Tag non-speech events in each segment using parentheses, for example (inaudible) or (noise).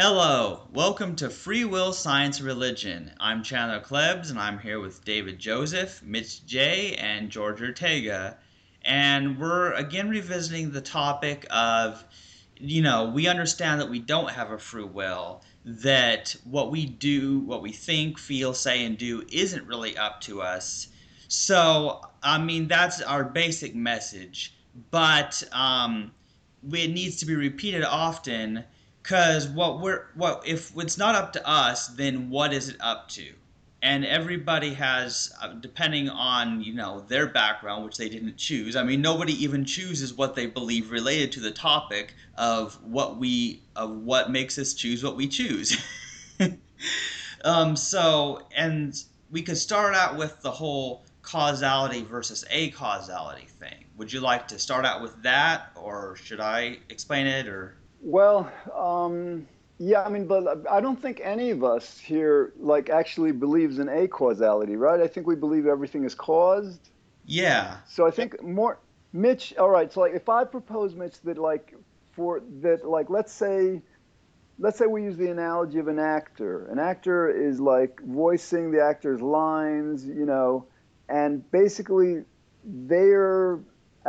Hello, welcome to Free Will Science Religion. I'm Chandler Klebs, and I'm here with David Joseph, Mitch J, and George Ortega. And we're again revisiting the topic of, you know, we understand that we don't have a free will, that what we do, what we think, feel, say, and do isn't really up to us. So, I mean, that's our basic message. But um, it needs to be repeated often because what we're what if it's not up to us then what is it up to? And everybody has uh, depending on you know their background which they didn't choose i mean nobody even chooses what they believe related to the topic of what we of what makes us choose what we choose. (laughs) Um, so and we could start out with the whole causality versus acausality thing. Would you like to start out with that or should i explain it or well, um, yeah, I mean, but I don't think any of us here like actually believes in acausality, right? I think we believe everything is caused. Yeah. So I think more Mitch, all right, so like if I propose Mitch that like for that like let's say let's say we use the analogy of an actor. An actor is like voicing the actor's lines, you know, and basically they're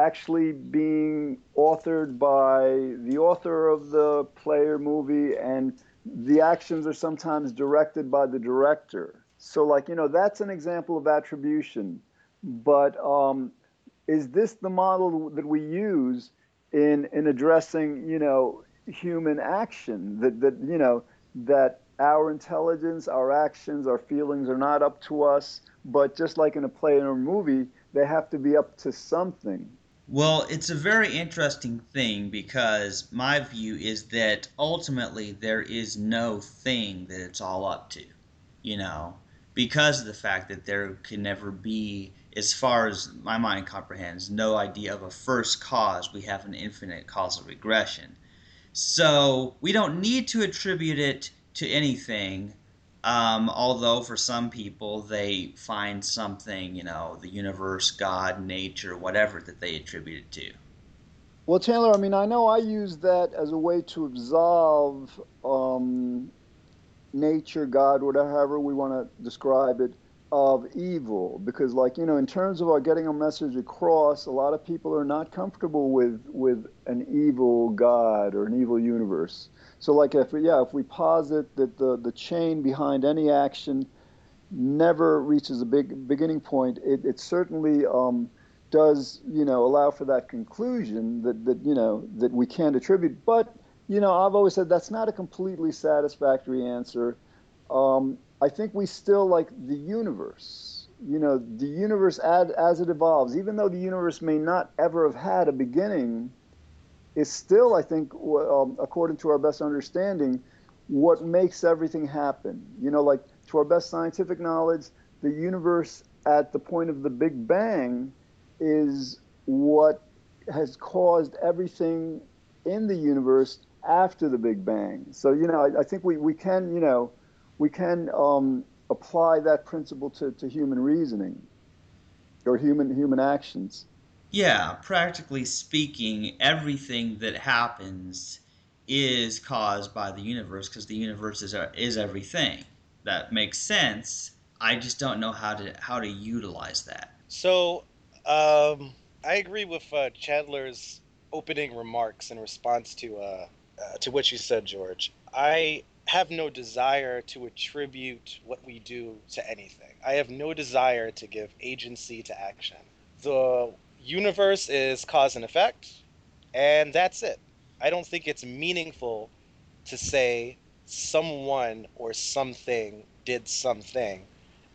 actually being authored by the author of the play or movie, and the actions are sometimes directed by the director. So, like, you know, that's an example of attribution. But um, is this the model that we use in, in addressing, you know, human action? That, that, you know, that our intelligence, our actions, our feelings are not up to us, but just like in a play or a movie, they have to be up to something. Well, it's a very interesting thing because my view is that ultimately there is no thing that it's all up to, you know, because of the fact that there can never be, as far as my mind comprehends, no idea of a first cause. We have an infinite causal regression. So we don't need to attribute it to anything um, although for some people they find something, you know, the universe, God, nature, whatever that they attribute it to. Well, Taylor, I mean, I know I use that as a way to absolve um, nature, God, whatever we want to describe it, of evil. Because, like, you know, in terms of our getting a message across, a lot of people are not comfortable with, with an evil God or an evil universe. So like if yeah, if we posit that the, the chain behind any action never reaches a big beginning point, it, it certainly um, does you know allow for that conclusion that, that you know that we can't attribute. But you know I've always said that's not a completely satisfactory answer. Um, I think we still like the universe. You know the universe ad, as it evolves, even though the universe may not ever have had a beginning is still, I think, um, according to our best understanding, what makes everything happen. You know, like to our best scientific knowledge, the universe at the point of the Big Bang is what has caused everything in the universe after the Big Bang. So, you know, I, I think we, we can, you know, we can um, apply that principle to, to human reasoning or human human actions. Yeah, practically speaking, everything that happens is caused by the universe because the universe is is everything. That makes sense. I just don't know how to how to utilize that. So, um, I agree with uh, Chandler's opening remarks in response to uh, uh, to what you said, George. I have no desire to attribute what we do to anything. I have no desire to give agency to action. The universe is cause and effect, and that's it. I don't think it's meaningful to say someone or something did something.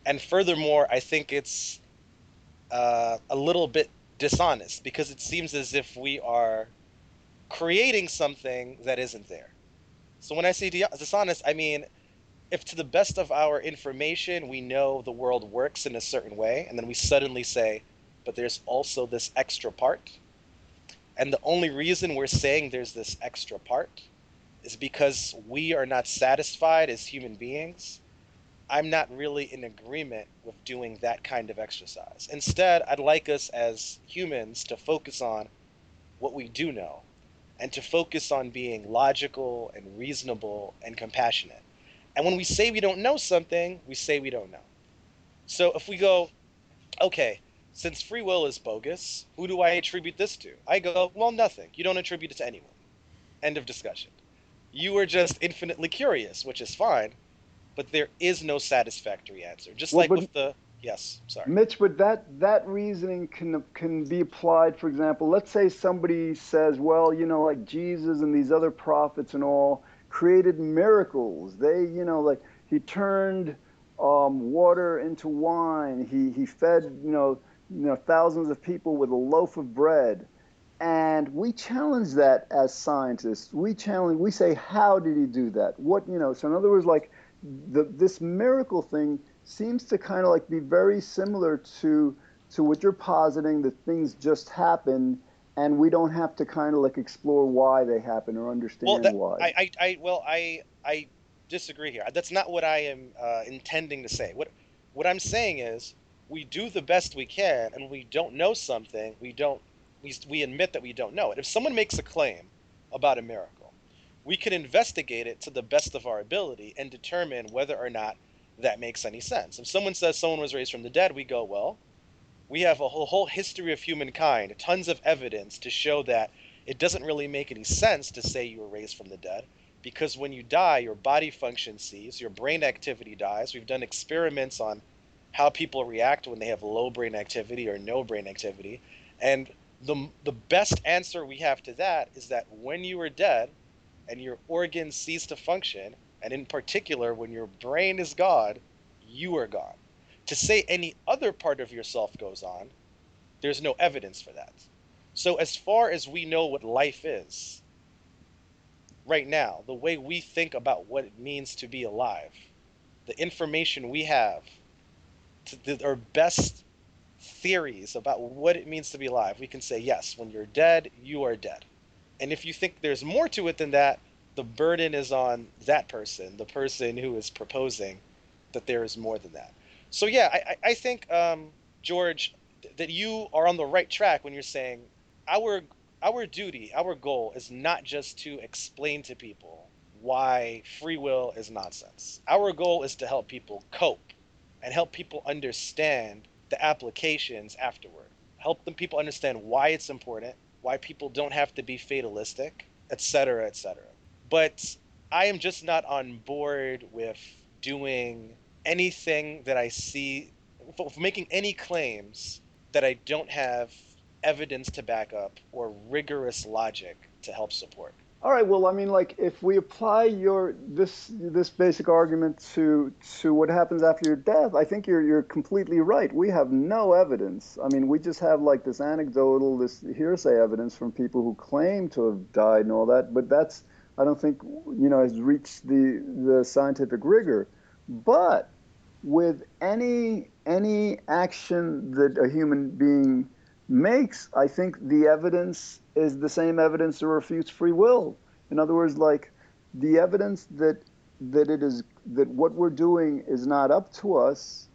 And furthermore, I think it's uh, a little bit dishonest because it seems as if we are creating something that isn't there. So when I say dishonest, I mean if to the best of our information we know the world works in a certain way, and then we suddenly say, but there's also this extra part. And the only reason we're saying there's this extra part is because we are not satisfied as human beings. I'm not really in agreement with doing that kind of exercise. Instead, I'd like us as humans to focus on what we do know. And to focus on being logical and reasonable and compassionate. And when we say we don't know something, we say we don't know. So if we go, okay, since free will is bogus, who do I attribute this to? I go, well, nothing. You don't attribute it to anyone. End of discussion. You were just infinitely curious, which is fine, but there is no satisfactory answer. Just Well, like with the yes, sorry. Mitch, but that that reasoning can can be applied. For example, let's say somebody says, "Well, you know, like Jesus and these other prophets and all created miracles. They, you know, like he turned um, water into wine. He he fed, you know, you know, thousands of people with a loaf of bread." And we challenge that as scientists. We challenge. We say, "How did he do that? What, you know?" So in other words, like the, this miracle thing seems to kind of like be very similar to to what you're positing that things just happen and we don't have to kind of like explore why they happen or understand Well, that, why. I, I, I, well, I, I disagree here. That's not what I am uh, intending to say. What, what I'm saying is, we do the best we can, and we don't know something. We don't, we, we admit that we don't know it. If someone makes a claim about a miracle, we can investigate it to the best of our ability and determine whether or not that makes any sense. If someone says someone was raised from the dead, we go, well, we have a whole, whole history of humankind, tons of evidence to show that it doesn't really make any sense to say you were raised from the dead because when you die, your body function ceases, your brain activity dies. We've done experiments on how people react when they have low brain activity or no brain activity. And the, the best answer we have to that is that when you are dead and your organs cease to function, and in particular, when your brain is gone, you are gone. To say any other part of yourself goes on, there's no evidence for that. So, as far as we know what life is, right now, the way we think about what it means to be alive, the information we have, the, our best theories about what it means to be alive, we can say, yes, when you're dead, you are dead. And if you think there's more to it than that, the burden is on that person, the person who is proposing that there is more than that. So, yeah, I, I think, um, George, th- that you are on the right track when you're saying our our duty, our goal is not just to explain to people why free will is nonsense. Our goal is to help people cope and help people understand the applications afterward. Help them people understand why it's important, why people don't have to be fatalistic, etc., etc. But I am just not on board with doing anything that I see, for making any claims that I don't have evidence to back up or rigorous logic to help support. All right. Well, I mean, like if we apply your this this basic argument to to what happens after your death, I think you're you're completely right. We have no evidence. I mean, we just have like this anecdotal, this hearsay evidence from people who claim to have died and all that. But that's I don't think you know has reached the the scientific rigor. But with any any action that a human being makes, I think the evidence is the same evidence that refutes free will. In other words, like the evidence that that it is that what we're doing is not up to us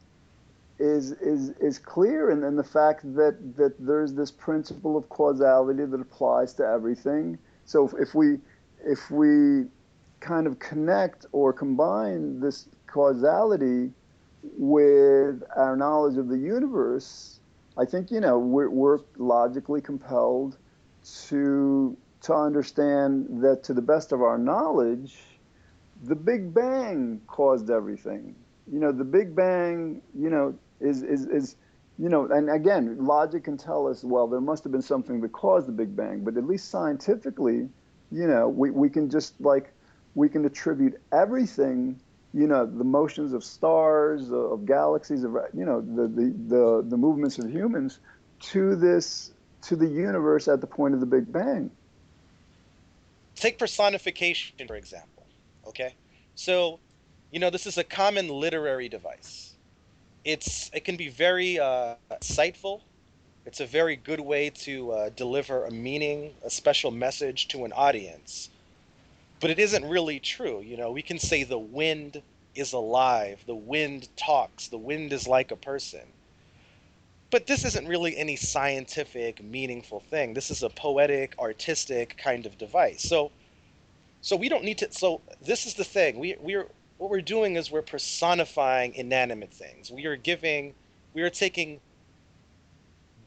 is is is clear and then the fact that that there's this principle of causality that applies to everything. So if, if we if we kind of connect or combine this causality with our knowledge of the universe, I think you know we're, we're logically compelled to to understand that to the best of our knowledge, the Big Bang caused everything. You know, the Big Bang, you know, is is is you know, and again, logic can tell us, well, there must have been something that caused the Big Bang, but at least scientifically, you know, we, we can just like we can attribute everything you know the motions of stars of galaxies of you know the the the, the movements of humans to this to the universe at the point of the big bang Take personification, for example. Okay? So, you know, this is a common literary device. It's it can be very uh, insightful. It's a very good way to uh, deliver a meaning, a special message to an audience. But it isn't really true. You know, we can say the wind is alive, the wind talks, the wind is like a person. but this isn't really any scientific, meaningful thing. This is a poetic, artistic kind of device. So, so we don't need to. So this is the thing. We we're what we're doing is we're personifying inanimate things. We are giving, we are taking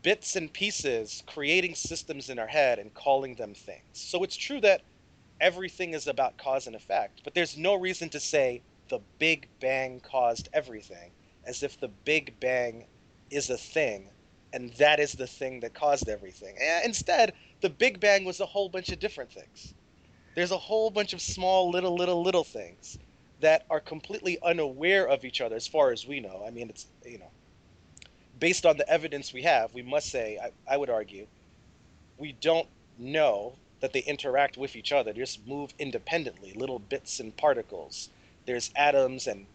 bits and pieces, creating systems in our head and calling them things. So it's true that everything is about cause and effect, but there's no reason to say the Big Bang caused everything as if the Big Bang is a thing and that is the thing that caused everything. Instead, the Big Bang was a whole bunch of different things. There's a whole bunch of small, little, little, little things that are completely unaware of each other as far as we know. I mean, it's, you know, based on the evidence we have, we must say, I, I would argue, we don't know that they interact with each other. They just move independently, little bits and particles. There's atoms, and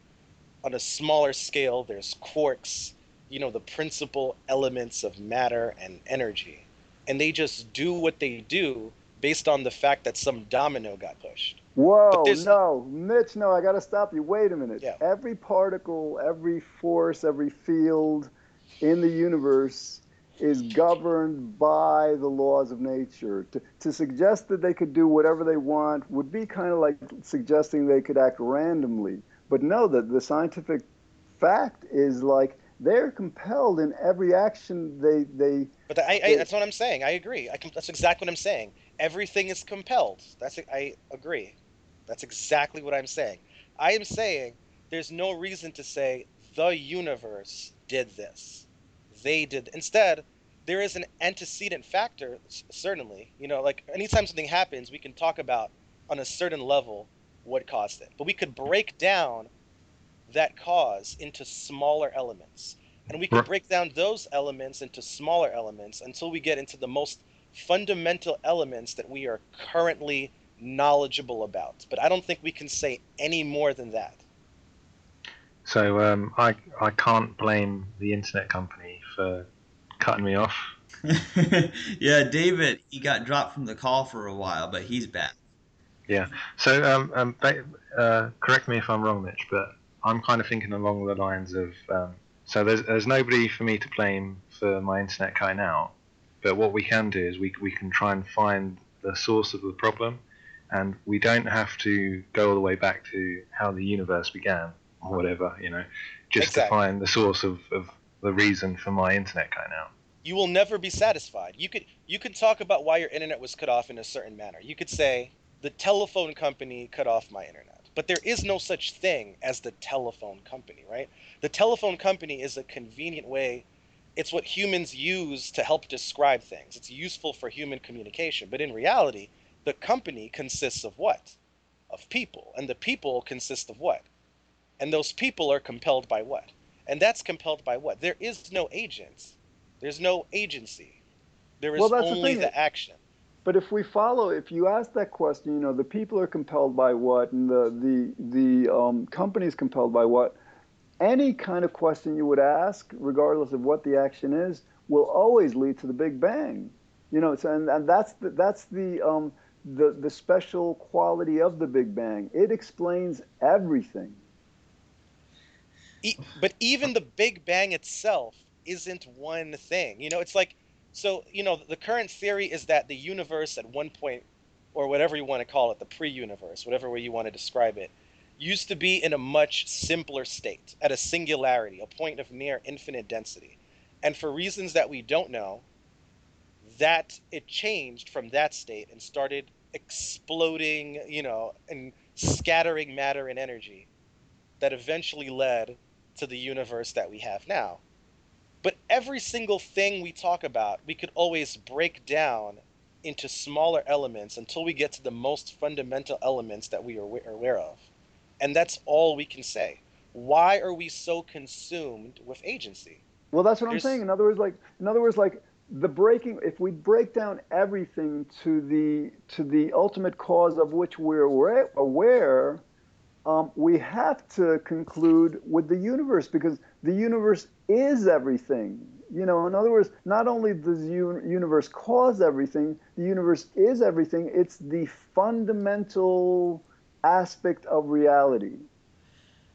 on a smaller scale, there's quarks, you know, the principal elements of matter and energy. And they just do what they do based on the fact that some domino got pushed. Whoa, no, Mitch, no, I got to stop you. Wait a minute. Yeah. Every particle, every force, every field in the universe is governed by the laws of nature. To, to suggest that they could do whatever they want would be kind of like suggesting they could act randomly. But no, that the scientific fact is like they're compelled in every action they they. But I, I that's what I'm saying. I agree. I can, that's exactly what I'm saying. Everything is compelled. That's I agree. That's exactly what I'm saying. I am saying there's no reason to say the universe did this. They did. Instead, there is an antecedent factor, certainly. You know, like anytime something happens, we can talk about on a certain level what caused it. But we could break down that cause into smaller elements. And we could break down those elements into smaller elements until we get into the most fundamental elements that we are currently knowledgeable about. But I don't think we can say any more than that. So um, I I can't blame the internet company for cutting me off. (laughs) yeah, David, he got dropped from the call for a while, but he's back. Yeah. So um, um, uh, correct me if I'm wrong, Mitch, but I'm kind of thinking along the lines of um, so there's there's nobody for me to blame for my internet cutting out, but what we can do is we we can try and find the source of the problem, and we don't have to go all the way back to how the universe began or whatever, you know, just exactly. to find the source of, of the reason for my internet cutting out. You will never be satisfied. You could you could talk about why your internet was cut off in a certain manner. You could say the telephone company cut off my internet. But there is no such thing as the telephone company, right? The telephone company is a convenient way. It's what humans use to help describe things. It's useful for human communication. But in reality, the company consists of what? Of people. And the people consist of what? And those people are compelled by what? And that's compelled by what? There is no agents. There's no agency. There is well, only the, the action. But if we follow, if you ask that question, you know, the people are compelled by what, and the the the um, company is compelled by what. Any kind of question you would ask, regardless of what the action is, will always lead to the Big Bang. You know, so, and, and that's the, that's the um, the the special quality of the Big Bang. It explains everything. But even the Big Bang itself isn't one thing. You know, it's like so, you know, the current theory is that the universe at one point, or whatever you want to call it, the pre universe, whatever way you want to describe it, used to be in a much simpler state, at a singularity, a point of near infinite density. And for reasons that we don't know, that it changed from that state and started exploding, you know, and scattering matter and energy that eventually led to the universe that we have now. But every single thing we talk about, we could always break down into smaller elements until we get to the most fundamental elements that we are aware of. And that's all we can say. Why are we so consumed with agency? Well, that's what There's... I'm saying. In other words, like in other words, like the breaking if we break down everything to the to the ultimate cause of which we're aware um, we have to conclude with the universe because the universe is everything. You know, in other words, not only does the universe cause everything, the universe is everything. It's the fundamental aspect of reality.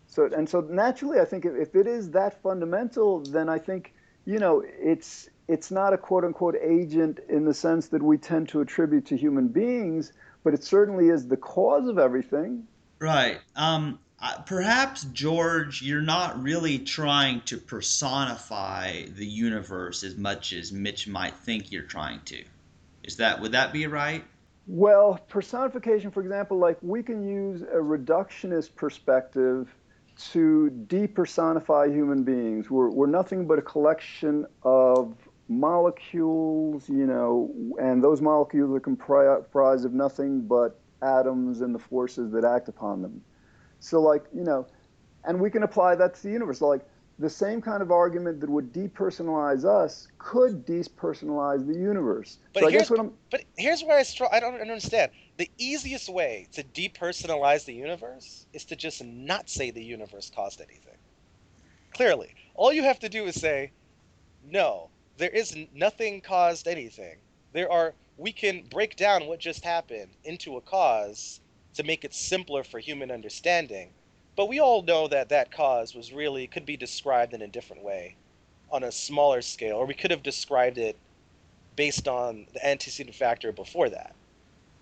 So, and so naturally, I think if, if it is that fundamental, then I think you know, it's it's not a quote unquote agent in the sense that we tend to attribute to human beings, but it certainly is the cause of everything. Right. Um, perhaps George, you're not really trying to personify the universe as much as Mitch might think you're trying to. Is that would that be right? Well, personification, for example, like we can use a reductionist perspective to depersonify human beings. We're, we're nothing but a collection of molecules, you know, and those molecules are comprised of nothing but atoms and the forces that act upon them. So, like, you know, and we can apply that to the universe. So, like, the same kind of argument that would depersonalize us could depersonalize the universe. But so here's, but here's where I str- I don't understand. The easiest way to depersonalize the universe is to just not say the universe caused anything. Clearly, all you have to do is say, no, there is nothing caused anything. There are we can break down what just happened into a cause to make it simpler for human understanding but we all know that that cause was really could be described in a different way on a smaller scale, or we could have described it based on the antecedent factor before that.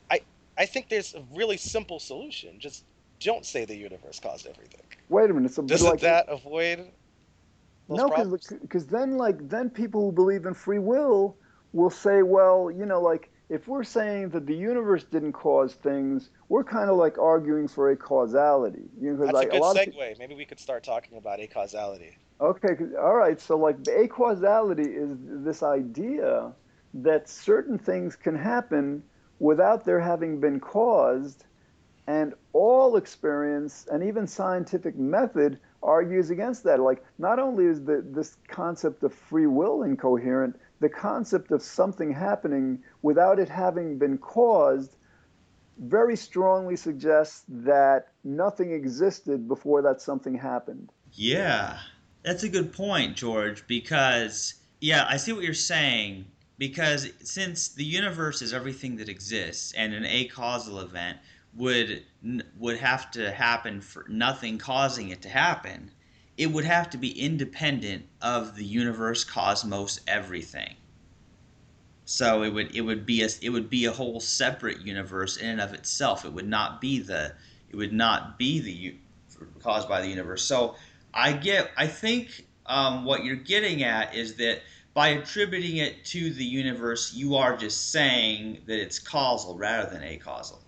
I I think there's a really simple solution. Just don't say the universe caused everything. Wait a minute. So Doesn't like, that avoid? no, because then like then people who believe in free will will say, well, you know, like if we're saying that the universe didn't cause things, we're kind of like arguing for acausality. You know, That's like, a good a segue. People... Maybe we could start talking about acausality. Okay, all right. So, like, acausality is this idea that certain things can happen without their having been caused, and all experience and even scientific method argues against that. Like, not only is the, this concept of free will incoherent, the concept of something happening without it having been caused very strongly suggests that nothing existed before that something happened. Yeah, that's a good point, George, because, yeah, I see what you're saying. Because since the universe is everything that exists, and an acausal event would would have to happen for nothing causing it to happen, it would have to be independent of the universe, cosmos, everything. So it would it would be a it would be a whole separate universe in and of itself. It would not be the it would not be the caused by the universe. So I get I think um, what you're getting at is that by attributing it to the universe, you are just saying that it's causal rather than acausal.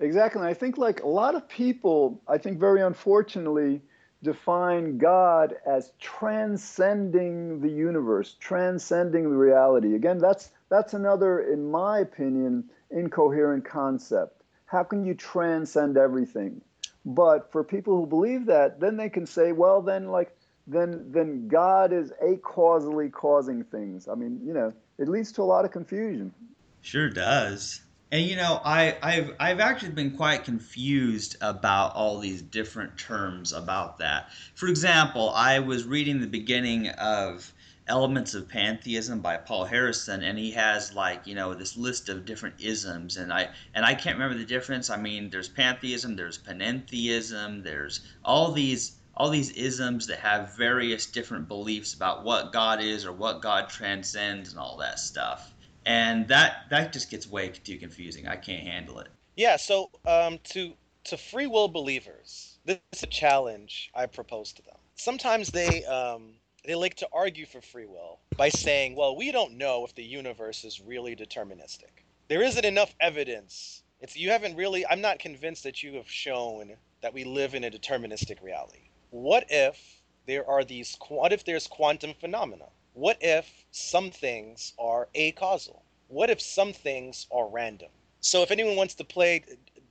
Exactly. I think like a lot of people, I think very unfortunately, define God as transcending the universe, transcending the reality. Again, that's that's another, in my opinion, incoherent concept. How can you transcend everything? But for people who believe that, then they can say, well, then like then then God is acausally causing things. I mean, you know, it leads to a lot of confusion. Sure does. And you know, I, I've I've actually been quite confused about all these different terms about that. For example, I was reading the beginning of Elements of Pantheism by Paul Harrison, and he has like you know this list of different isms, and I and I can't remember the difference. I mean, there's pantheism, there's panentheism, there's all these all these isms that have various different beliefs about what God is or what God transcends and all that stuff and that that just gets way too confusing. I can't handle it. Yeah. So um, to to free will believers, this is a challenge I propose to them. Sometimes they um, they like to argue for free will by saying, "Well, we don't know if the universe is really deterministic. There isn't enough evidence. It's you haven't really. I'm not convinced that you have shown that we live in a deterministic reality. What if there are these? What if there's quantum phenomena? What if some things are acausal? What if some things are random? So if anyone wants to play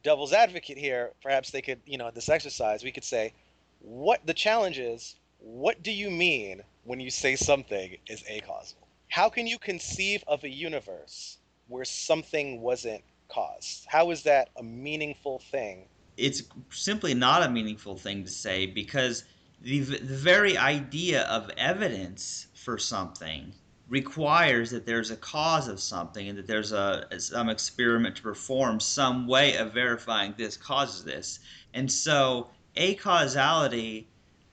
devil's advocate here, perhaps they could, you know, this exercise, we could say, what the challenge is, what do you mean when you say something is acausal? How can you conceive of a universe where something wasn't caused? How is that a meaningful thing? It's simply not a meaningful thing to say because the, the very idea of evidence for something requires that there's a cause of something and that there's a some experiment to perform some way of verifying this causes this and so acausality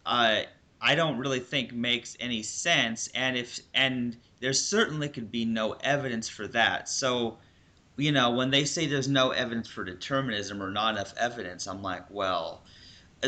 uh, I don't really think makes any sense. And if and there certainly could be no evidence for that. So, you know, when they say there's no evidence for determinism or not enough evidence, I'm like, well, (laughs)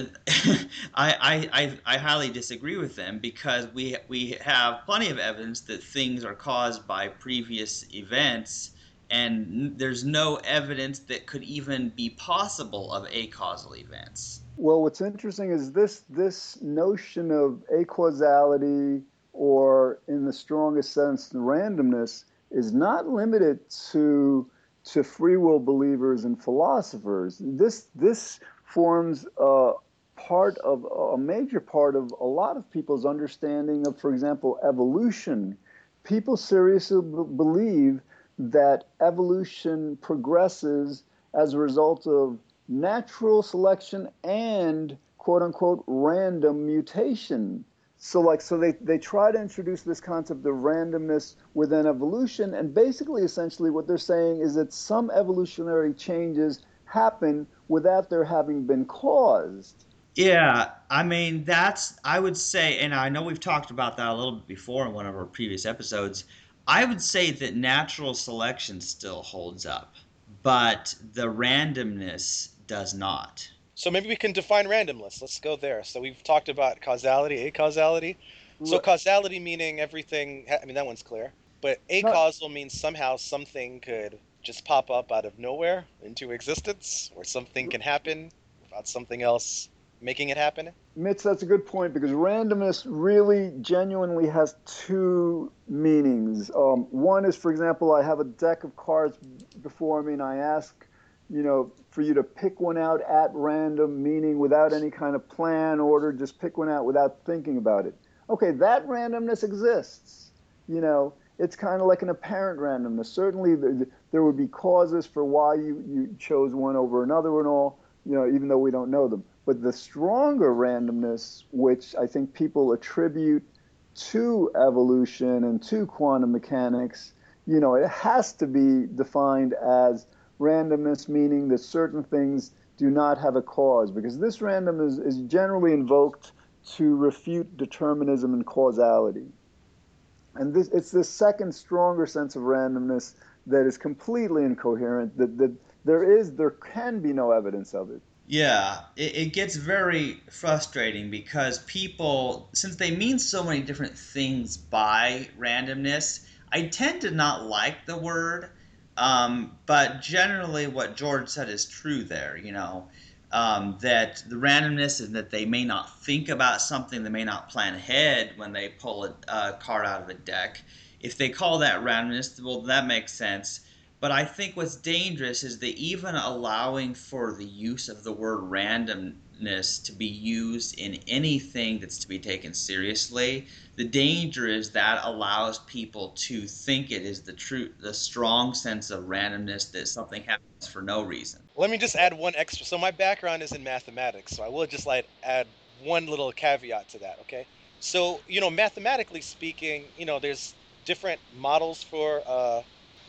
I, I, I highly disagree with them because we we have plenty of evidence that things are caused by previous events, and there's no evidence that could even be possible of acausal events. Well, what's interesting is this this notion of acausality, or in the strongest sense, randomness, is not limited to to free will believers and philosophers. This this forms a part of a major part of a lot of people's understanding of, for example, evolution. People seriously b- believe that evolution progresses as a result of natural selection and quote unquote random mutation. So like so they, they try to introduce this concept of randomness within evolution and basically essentially what they're saying is that some evolutionary changes happen without their having been caused. Yeah, I mean that's I would say, and I know we've talked about that a little bit before in one of our previous episodes. I would say that natural selection still holds up, but the randomness does not. So maybe we can define randomness. Let's go there. So we've talked about causality, acausality. So causality meaning everything. I mean that one's clear. But acausal means somehow something could just pop up out of nowhere into existence, or something can happen without something else making it happen? Mitch, that's a good point because randomness really genuinely has two meanings. Um, one is, for example, I have a deck of cards before me and I ask, you know, for you to pick one out at random, meaning without any kind of plan, order, just pick one out without thinking about it. Okay, that randomness exists. You know, it's kind of like an apparent randomness. Certainly, there, there would be causes for why you, you chose one over another and all, you know, even though we don't know them. But the stronger randomness, which I think people attribute to evolution and to quantum mechanics, you know, it has to be defined as randomness, meaning that certain things do not have a cause, because this randomness is generally invoked to refute determinism and causality. And this, it's this second stronger sense of randomness that is completely incoherent, that, that there is, there can be no evidence of it. Yeah, it, it gets very frustrating because people, since they mean so many different things by randomness, I tend to not like the word. Um, but generally, what George said is true there. You know, um, that the randomness is that they may not think about something, they may not plan ahead when they pull a, a card out of a deck. If they call that randomness, well, that makes sense. But I think what's dangerous is that even allowing for the use of the word randomness to be used in anything that's to be taken seriously, the danger is that allows people to think it is the true, the strong sense of randomness that something happens for no reason. Let me just add one extra. So my background is in mathematics, so I will just like add one little caveat to that. Okay. So you know, mathematically speaking, you know, there's different models for uh,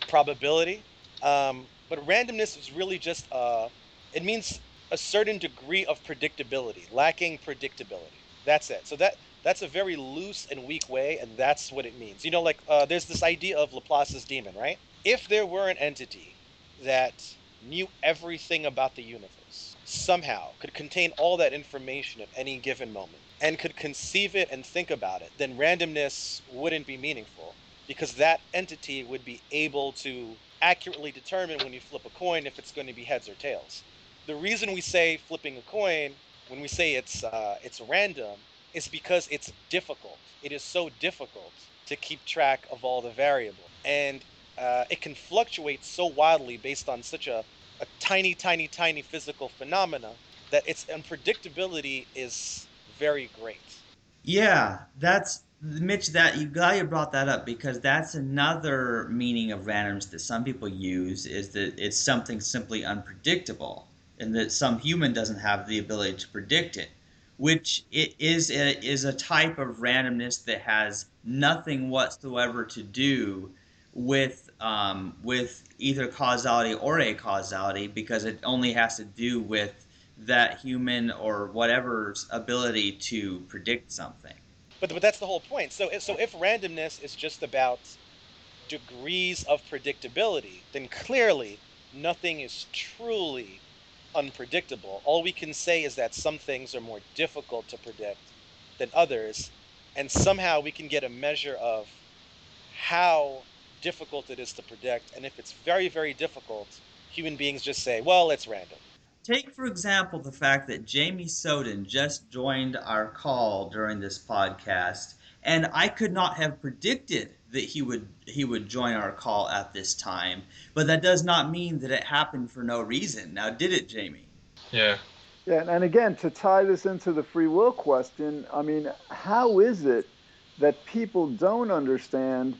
probability. Um, but randomness is really just, uh, it means a certain degree of predictability, lacking predictability. That's it. So that that's a very loose and weak way, and that's what it means. You know, like uh, there's this idea of Laplace's demon, right? If there were an entity that knew everything about the universe, somehow could contain all that information at any given moment, and could conceive it and think about it, then randomness wouldn't be meaningful because that entity would be able to accurately determine when you flip a coin if it's going to be heads or tails. The reason we say flipping a coin when we say it's uh, it's random is because it's difficult. It is so difficult to keep track of all the variables, and uh, it can fluctuate so wildly based on such a, a tiny, tiny, tiny physical phenomena that its unpredictability is very great. Yeah, that's Mitch, that you glad you brought that up because that's another meaning of randomness that some people use is that it's something simply unpredictable, and that some human doesn't have the ability to predict it, which it is a, is a type of randomness that has nothing whatsoever to do with um, with either causality or acausality because it only has to do with that human or whatever's ability to predict something. But, but that's the whole point. So so if randomness is just about degrees of predictability, then clearly nothing is truly unpredictable. All we can say is that some things are more difficult to predict than others, and somehow we can get a measure of how difficult it is to predict. And if it's very, very difficult, human beings just say, well, it's random. Take, for example, the fact that Jamie Soden just joined our call during this podcast, and I could not have predicted that he would he would join our call at this time. But that does not mean that it happened for no reason. Now, did it, Jamie? Yeah. Yeah, and again, to tie this into the free will question, I mean, how is it that people don't understand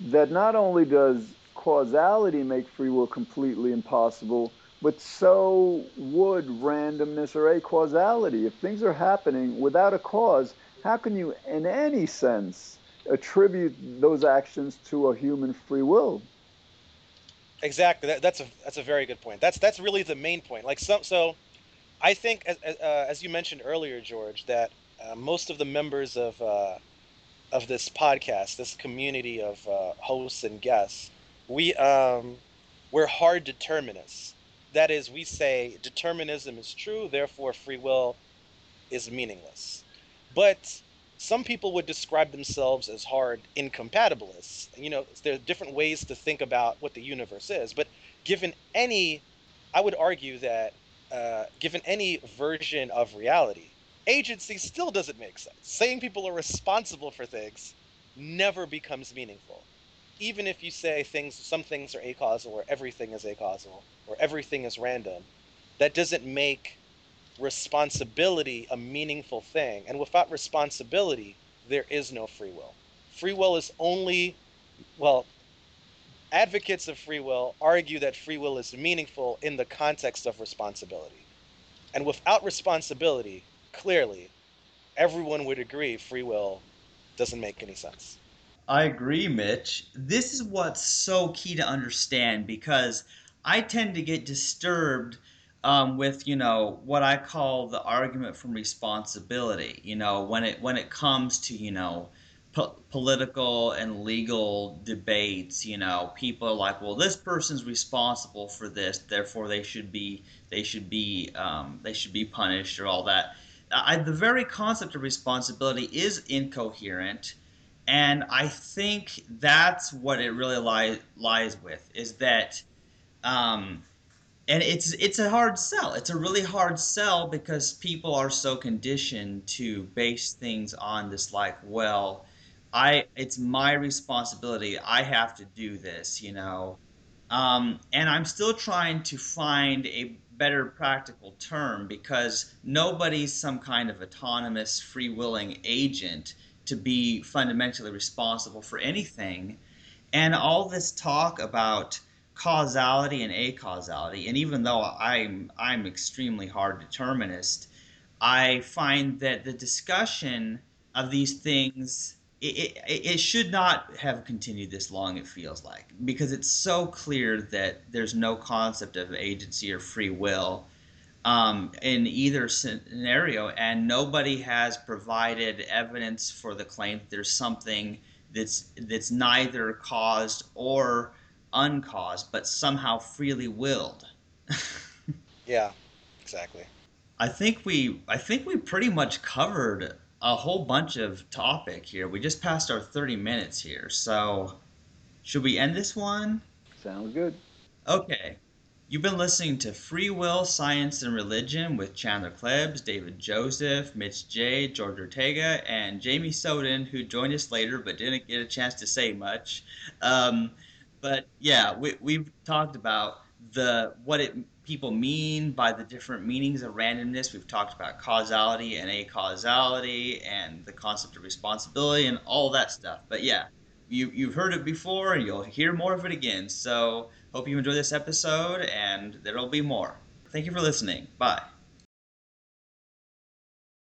that not only does causality make free will completely impossible, but so would randomness or acausality. If things are happening without a cause, how can you, in any sense, attribute those actions to a human free will? Exactly. That, that's a that's a very good point. That's that's really the main point. Like so, so I think as uh, as you mentioned earlier, George, that uh, most of the members of uh, of this podcast, this community of uh, hosts and guests, we um, we're hard determinists. That is, we say determinism is true, therefore free will is meaningless. But some people would describe themselves as hard incompatibilists. You know, there are different ways to think about what the universe is. But given any, I would argue that uh, given any version of reality, agency still doesn't make sense. Saying people are responsible for things never becomes meaningful. Even if you say things, some things are acausal, or everything is acausal, or everything is random, that doesn't make responsibility a meaningful thing. And without responsibility, there is no free will. Free will is only, well, advocates of free will argue that free will is meaningful in the context of responsibility. And without responsibility, clearly, everyone would agree free will doesn't make any sense. I agree, Mitch. This is what's so key to understand because I tend to get disturbed um, with you know what I call the argument from responsibility. You know when it when it comes to you know po- political and legal debates. You know people are like, well, this person's responsible for this, therefore they should be they should be um, they should be punished or all that. I, the very concept of responsibility is incoherent. And I think that's what it really lies lies with is that um, and it's it's a hard sell. It's a really hard sell because people are so conditioned to base things on this like, well, I it's my responsibility. I have to do this, you know. Um, and I'm still trying to find a better practical term because nobody's some kind of autonomous, free willing agent to be fundamentally responsible for anything. And all this talk about causality and acausality. And even though I'm I'm extremely hard determinist, I find that the discussion of these things it, it, it, should not have continued this long it feels like because it's so clear that there's no concept of agency or free will um, in either scenario and nobody has provided evidence for the claim that there's something that's that's neither caused or uncaused, but somehow freely willed. (laughs) yeah, exactly. I think we I think we pretty much covered a whole bunch of topic here. We just passed our 30 minutes here. So, should we end this one? Sounds good. Okay. You've been listening to Free Will, Science, and Religion with Chandler Klebs, David Joseph, Mitch J, George Ortega, and Jamie Soden, who joined us later but didn't get a chance to say much. Um, but yeah, we we've talked about the what it people mean by the different meanings of randomness. We've talked about causality and acausality and the concept of responsibility and all that stuff. But yeah, you you've heard it before and you'll hear more of it again. So hope you enjoy this episode and there'll be more. Thank you for listening. Bye.